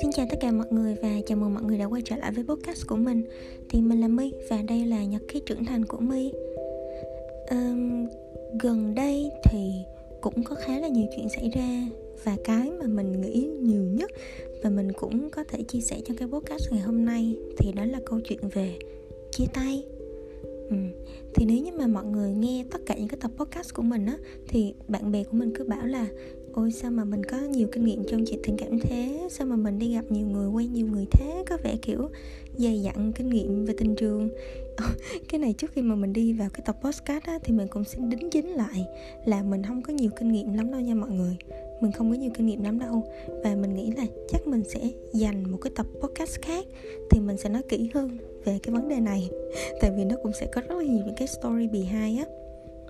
Xin chào tất cả mọi người và chào mừng mọi người đã quay trở lại với podcast của mình. Thì mình là My và đây là nhật ký trưởng thành của My. Um, Gần đây thì cũng có khá là nhiều chuyện xảy ra Và cái mà mình nghĩ nhiều nhất Và mình cũng có thể chia sẻ trong cái podcast ngày hôm nay Thì đó là câu chuyện về chia tay. Ừ. thì nếu như mà mọi người nghe tất cả những cái tập podcast của mình á, thì bạn bè của mình cứ bảo là, ôi, sao mà mình có nhiều kinh nghiệm trong chuyện tình cảm thế sao mà mình đi gặp nhiều người, quen nhiều người thế có vẻ kiểu dày dặn kinh nghiệm về tình trường. Cái này trước khi mà mình đi vào cái tập podcast á, thì mình cũng xin đính chính lại là mình không có nhiều kinh nghiệm lắm đâu nha mọi người. Mình không có nhiều kinh nghiệm lắm đâu. Và mình nghĩ là chắc mình sẽ dành một cái tập podcast khác thì mình sẽ nói kỹ hơn về cái vấn đề này. Tại vì nó cũng sẽ có rất là nhiều những cái story behind á.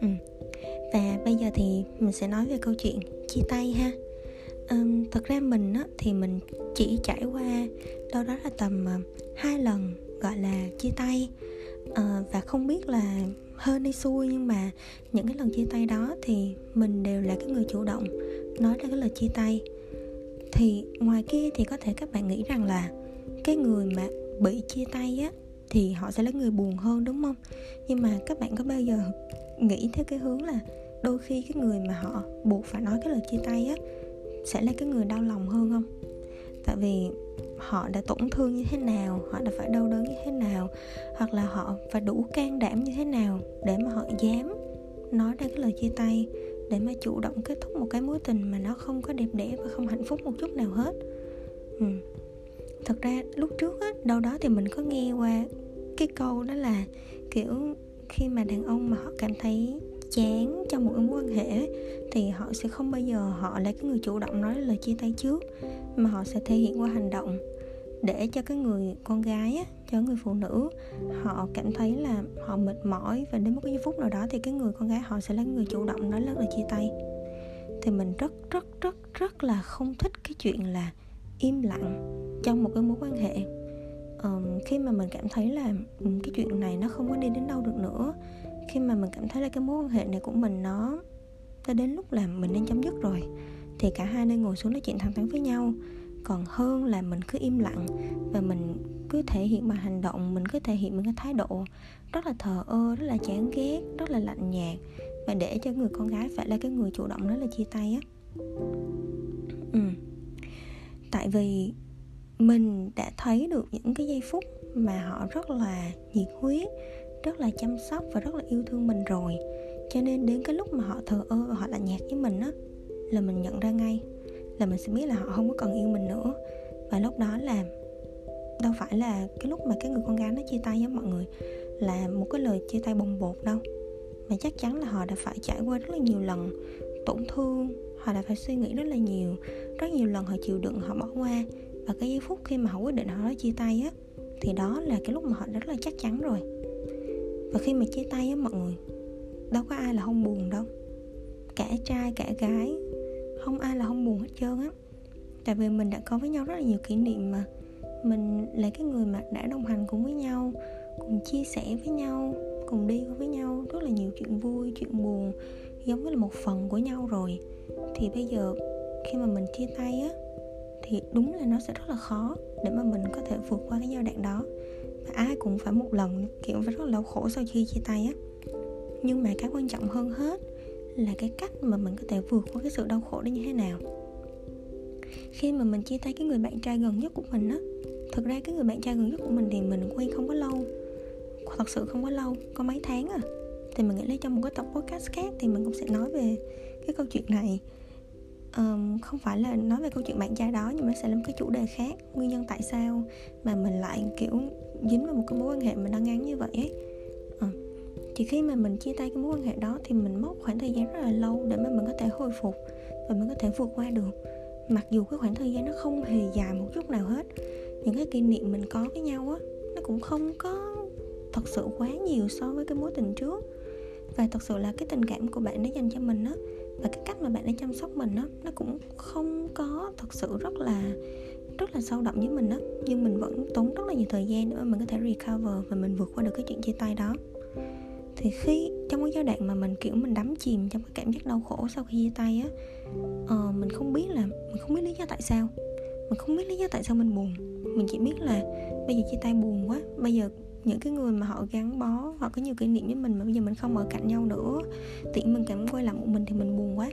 Ừ. và bây giờ thì mình sẽ nói về câu chuyện chia tay ha um, thật ra mình á thì mình chỉ trải qua đâu đó là tầm uh, hai lần gọi là chia tay. Uh, và không biết là hơn hay xui nhưng mà những cái lần chia tay đó thì mình đều là cái người chủ động nói ra cái lời chia tay. Thì ngoài kia thì có thể các bạn nghĩ rằng là cái người mà bị chia tay á thì họ sẽ là người buồn hơn đúng không? Nhưng mà các bạn có bao giờ nghĩ theo cái hướng là đôi khi cái người mà họ buộc phải nói cái lời chia tay á sẽ là cái người đau lòng hơn không tại vì họ đã tổn thương như thế nào, họ đã phải đau đớn như thế nào, hoặc là họ phải đủ can đảm như thế nào để mà họ dám nói ra cái lời chia tay, để mà chủ động kết thúc một cái mối tình mà nó không có đẹp đẽ và không hạnh phúc một chút nào hết ừ. thật ra lúc trước á, đâu đó thì mình có nghe qua cái câu đó là, kiểu, khi mà đàn ông mà họ cảm thấy chán trong một mối quan hệ thì họ sẽ không bao giờ họ là cái người chủ động nói lời chia tay trước mà họ sẽ thể hiện qua hành động để cho cái người con gái á, cho người phụ nữ họ cảm thấy là họ mệt mỏi và đến một cái giây phút nào đó thì cái người con gái họ sẽ là người chủ động nói lời chia tay. Thì mình rất rất rất rất là không thích cái chuyện là im lặng trong một cái mối quan hệ. Um, khi mà mình cảm thấy là um, cái chuyện này nó không có đi đến đâu được nữa khi mà mình cảm thấy là cái mối quan hệ này của mình nó đã đến lúc là mình nên chấm dứt rồi, thì cả hai nên ngồi xuống nói chuyện thẳng thắn với nhau. Còn hơn là mình cứ im lặng và mình cứ thể hiện bằng hành động, mình cứ thể hiện bằng cái thái độ rất là thờ ơ, rất là chán ghét, rất là lạnh nhạt. Và để cho người con gái phải là cái người chủ động đó là chia tay á. Ừ. tại vì mình đã thấy được những cái giây phút mà họ rất là nhiệt huyết rất là chăm sóc và rất là yêu thương mình rồi. Cho nên đến cái lúc mà họ thờ ơ và họ lạnh nhạt với mình á, là mình nhận ra ngay là mình sẽ biết là họ không có còn yêu mình nữa. Và lúc đó là đâu phải là cái lúc mà cái người con gái nó chia tay với mọi người là một cái lời chia tay bồng bột đâu, mà chắc chắn là họ đã phải trải qua rất là nhiều lần tổn thương, họ đã phải suy nghĩ rất là nhiều, rất nhiều lần họ chịu đựng, họ bỏ qua. Và cái giây phút khi mà họ quyết định họ nói chia tay á, thì đó là cái lúc mà họ rất là chắc chắn rồi và khi mà chia tay á mọi người, đâu có ai là không buồn đâu. Cả trai, cả gái, không ai là không buồn hết trơn á. Tại vì mình đã có với nhau rất là nhiều kỷ niệm mà. Mình là cái người mà đã đồng hành cùng với nhau, cùng chia sẻ với nhau, cùng đi với nhau rất là nhiều chuyện vui, chuyện buồn, giống như là một phần của nhau rồi. Thì bây giờ khi mà mình chia tay á thì đúng là nó sẽ rất là khó để mà mình có thể vượt qua cái giai đoạn đó. Và ai cũng phải một lần, kiểu, phải rất là đau khổ sau khi chia tay á. Nhưng mà cái quan trọng hơn hết là cái cách mà mình có thể vượt qua cái sự đau khổ đó như thế nào. Khi mà mình chia tay cái người bạn trai gần nhất của mình á, thực ra cái người bạn trai gần nhất của mình thì mình quen không có lâu, thật sự không có lâu, có mấy tháng à. Thì mình nghĩ là trong một cái tập podcast khác thì mình cũng sẽ nói về cái câu chuyện này um, không phải là nói về câu chuyện bạn trai đó nhưng mà sẽ là một cái chủ đề khác. Nguyên nhân tại sao mà mình lại kiểu dính vào một cái mối quan hệ mà đang ngắn như vậy ấy. Uh, thì khi mà mình chia tay cái mối quan hệ đó thì mình mất khoảng thời gian rất là lâu để mà mình có thể hồi phục và mình có thể vượt qua được. Mặc dù cái khoảng thời gian nó không hề dài một chút nào hết những cái kỷ niệm mình có với nhau á nó cũng không có thật sự quá nhiều so với cái mối tình trước. Và thật sự là cái tình cảm của bạn đã dành cho mình á và cái cách mà bạn ấy chăm sóc mình đó, nó cũng không có thật sự rất là rất là sâu đậm với mình đó nhưng mình vẫn tốn rất là nhiều thời gian để mà mình có thể recover và mình vượt qua được cái chuyện chia tay đó. Thì khi trong cái giai đoạn mà mình kiểu mình đắm chìm trong cái cảm giác đau khổ sau khi chia tay á uh, mình không biết là mình không biết lý do tại sao. Mình không biết lý do tại sao mình buồn. Mình chỉ biết là bây giờ chia tay buồn quá bây giờ những cái người mà họ gắn bó, họ có nhiều kỷ niệm với mình mà bây giờ mình không ở cạnh nhau nữa. Tiện mình cảm quay lại một mình thì mình buồn quá.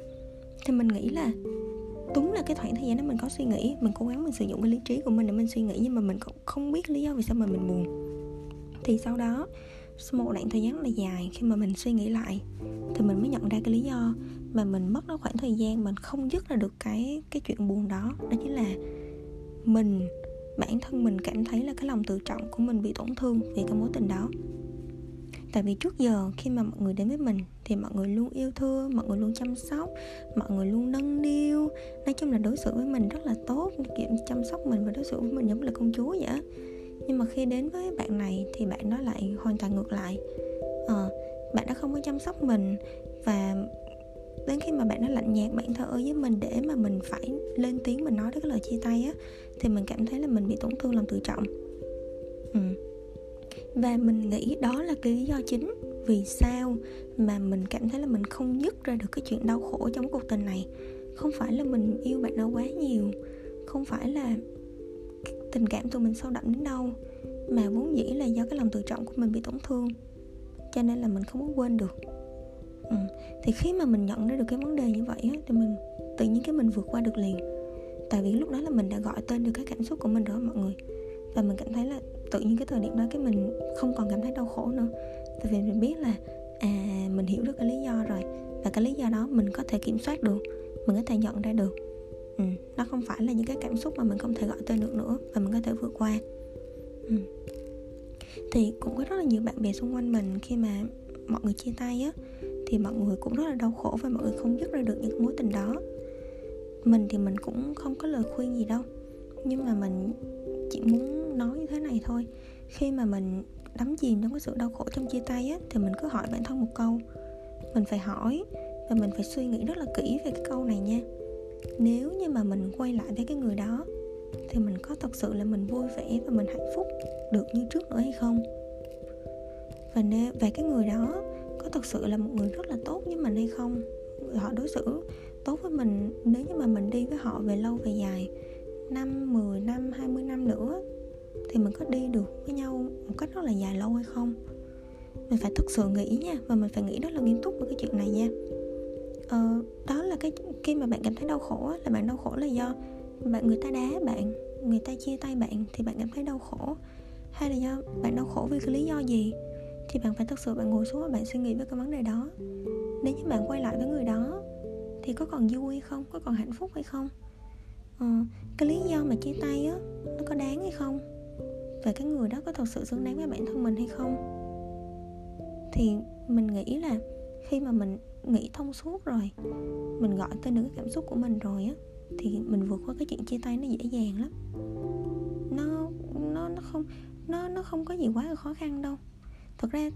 Thì mình nghĩ là đúng là cái khoảng thời gian đó mình có suy nghĩ, mình cố gắng mình sử dụng cái lý trí của mình để mình suy nghĩ nhưng mà mình cũng không biết lý do vì sao mà mình buồn. Thì sau đó, sau một đoạn thời gian rất là dài khi mà mình suy nghĩ lại thì mình mới nhận ra cái lý do mà mình mất nó khoảng thời gian mình không dứt ra được cái cái chuyện buồn đó. Đó chính là mình bản thân mình cảm thấy là cái lòng tự trọng của mình bị tổn thương vì cái mối tình đó. Tại vì trước giờ khi mà mọi người đến với mình thì mọi người luôn yêu thương mọi người luôn chăm sóc mọi người luôn nâng niu. Nói chung là đối xử với mình rất là tốt kiểu chăm sóc mình và đối xử với mình giống là công chúa vậy nhưng mà khi đến với bạn này thì bạn đó lại hoàn toàn ngược lại. À, bạn đã không có chăm sóc mình và đến khi mà bạn nó lạnh nhạt, bạn thở ơ với mình để mà mình phải lên tiếng mình nói đến cái lời chia tay á, thì mình cảm thấy là mình bị tổn thương lòng tự trọng. Ừ. và mình nghĩ đó là cái lý do chính vì sao mà mình cảm thấy là mình không dứt ra được cái chuyện đau khổ trong cuộc tình này. Không phải là mình yêu bạn đó quá nhiều, không phải là tình cảm tụi mình sâu đậm đến đâu, mà vốn dĩ là do cái lòng tự trọng của mình bị tổn thương, cho nên là mình không có quên được ừ. thì khi mà mình nhận ra được cái vấn đề như vậy á, thì mình tự nhiên cái mình vượt qua được liền. Tại vì lúc đó là mình đã gọi tên được cái cảm xúc của mình rồi mọi người. Và mình cảm thấy là tự nhiên cái thời điểm đó cái mình không còn cảm thấy đau khổ nữa. Tại vì mình biết là à mình hiểu được cái lý do rồi. Và cái lý do đó mình có thể kiểm soát được mình có thể nhận ra được. Ừ, nó không phải là những cái cảm xúc mà mình không thể gọi tên được nữa và mình có thể vượt qua. Ừ. thì cũng có rất là nhiều bạn bè xung quanh mình khi mà mọi người chia tay á thì mọi người cũng rất là đau khổ và mọi người không dứt ra được những mối tình đó. Mình thì mình cũng không có lời khuyên gì đâu, nhưng mà mình chỉ muốn nói như thế này thôi. Khi mà mình đắm chìm trong cái sự đau khổ trong chia tay á, thì mình cứ hỏi bản thân một câu. Mình phải hỏi và mình phải suy nghĩ rất là kỹ về cái câu này nha. Nếu như mà mình quay lại với cái người đó, thì mình có thật sự là mình vui vẻ và mình hạnh phúc được như trước nữa hay không? Và nếu về cái người đó có thực sự là một người rất là tốt với mình hay không? Họ đối xử tốt với mình nếu như mà mình đi với họ về lâu về dài năm 10 năm 20 năm nữa thì mình có đi được với nhau một cách rất là dài lâu hay không? Mình phải thực sự nghĩ nha và mình phải nghĩ rất là nghiêm túc với cái chuyện này nha. Ờ, đó là cái khi mà bạn cảm thấy đau khổ là bạn đau khổ là do bạn người ta đá bạn người ta chia tay bạn thì bạn cảm thấy đau khổ hay là do bạn đau khổ vì cái lý do gì? Thì bạn phải thật sự bạn ngồi xuống và bạn suy nghĩ về cái vấn đề đó. Nếu như bạn quay lại với người đó thì có còn vui hay không có còn hạnh phúc hay không? Ờ, cái lý do mà chia tay á nó có đáng hay không? Và cái người đó có thật sự xứng đáng với bản thân mình hay không? Thì mình nghĩ là khi mà mình nghĩ thông suốt rồi mình gọi tên được cái cảm xúc của mình rồi á thì mình vượt qua cái chuyện chia tay nó dễ dàng lắm. Nó nó nó không nó nó không có gì quá là khó khăn đâu thật ra,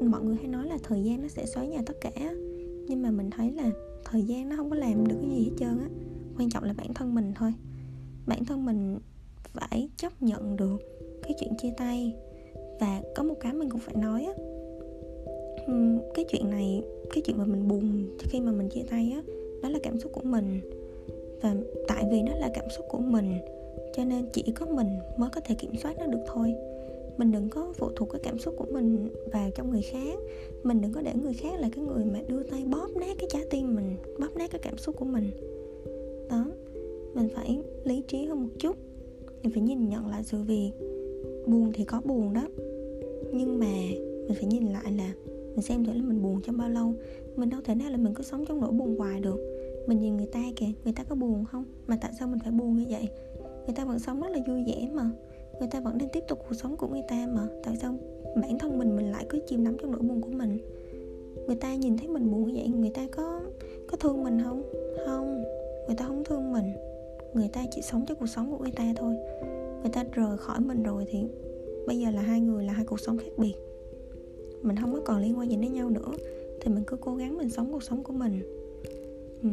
mọi người hay nói là thời gian nó sẽ xóa nhà tất cả nhưng mà mình thấy là thời gian nó không có làm được cái gì hết trơn á. Quan trọng là bản thân mình thôi. Bản thân mình phải chấp nhận được cái chuyện chia tay. Và có một cái mình cũng phải nói á. Cái chuyện này, cái chuyện mà mình buồn khi mà mình chia tay á, đó là cảm xúc của mình. Và tại vì nó là cảm xúc của mình, cho nên chỉ có mình mới có thể kiểm soát nó được thôi mình đừng có phụ thuộc cái cảm xúc của mình vào trong người khác. Mình đừng có để người khác là cái người mà đưa tay bóp nát cái trái tim mình, bóp nát cái cảm xúc của mình. Đó, mình phải lý trí hơn một chút. Mình phải nhìn nhận lại sự việc. Buồn thì có buồn đó, nhưng mà mình phải nhìn lại là mình xem thử là mình buồn trong bao lâu. Mình đâu thể nào là mình cứ sống trong nỗi buồn hoài được. Mình nhìn người ta kìa, người ta có buồn không? Mà tại sao mình phải buồn như vậy? Người ta vẫn sống rất là vui vẻ mà người ta vẫn đang tiếp tục cuộc sống của người ta mà. Tại sao bản thân mình mình lại cứ chìm đắm trong nỗi buồn của mình? Người ta nhìn thấy mình buồn như vậy, người ta có có thương mình không? Không, người ta không thương mình. Người ta chỉ sống cho cuộc sống của người ta thôi. Người ta rời khỏi mình rồi thì bây giờ là hai người, là hai cuộc sống khác biệt. Mình không có còn liên quan gì đến nhau nữa. Thì mình cứ cố gắng mình sống cuộc sống của mình. Ừ.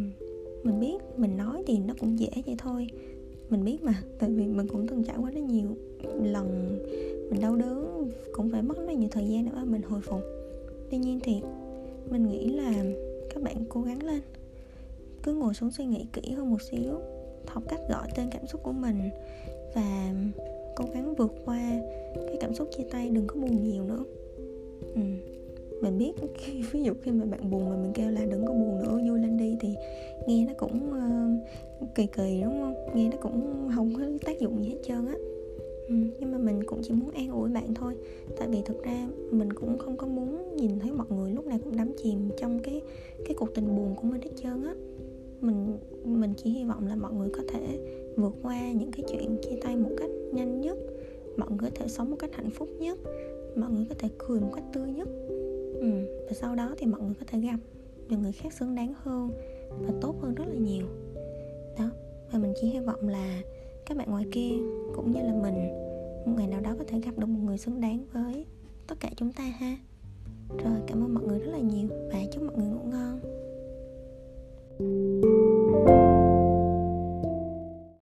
mình biết, mình nói thì nó cũng dễ vậy thôi mình biết mà, tại vì mình cũng từng trải qua rất nhiều lần mình đau đớn, cũng phải mất rất nhiều thời gian để mà mình hồi phục tuy nhiên thì mình nghĩ là các bạn cố gắng lên, cứ ngồi xuống suy nghĩ kỹ hơn một xíu, học cách gọi tên cảm xúc của mình và cố gắng vượt qua cái cảm xúc chia tay, đừng có buồn nhiều nữa ừ mình biết khi, ví dụ khi mà bạn buồn mà mình kêu là đừng có buồn nữa vui lên đi thì nghe nó cũng uh, kỳ kỳ đúng không? Nghe nó cũng không có tác dụng gì hết trơn á. Ừ, nhưng mà mình cũng chỉ muốn an ủi bạn thôi. Tại vì thực ra mình cũng không có muốn nhìn thấy mọi người lúc nào cũng đắm chìm trong cái cái cuộc tình buồn của mình hết trơn á. Mình mình chỉ hy vọng là mọi người có thể vượt qua những cái chuyện chia tay một cách nhanh nhất mọi người có thể sống một cách hạnh phúc nhất mọi người có thể cười một cách tươi nhất ừ. và sau đó thì mọi người có thể gặp được người khác xứng đáng hơn và tốt hơn rất là nhiều đó, và mình chỉ hy vọng là các bạn ngoài kia cũng như là mình, một ngày nào đó có thể gặp được một người xứng đáng với tất cả chúng ta ha rồi, cảm ơn mọi người rất là nhiều và chúc mọi người ngủ ngon thank you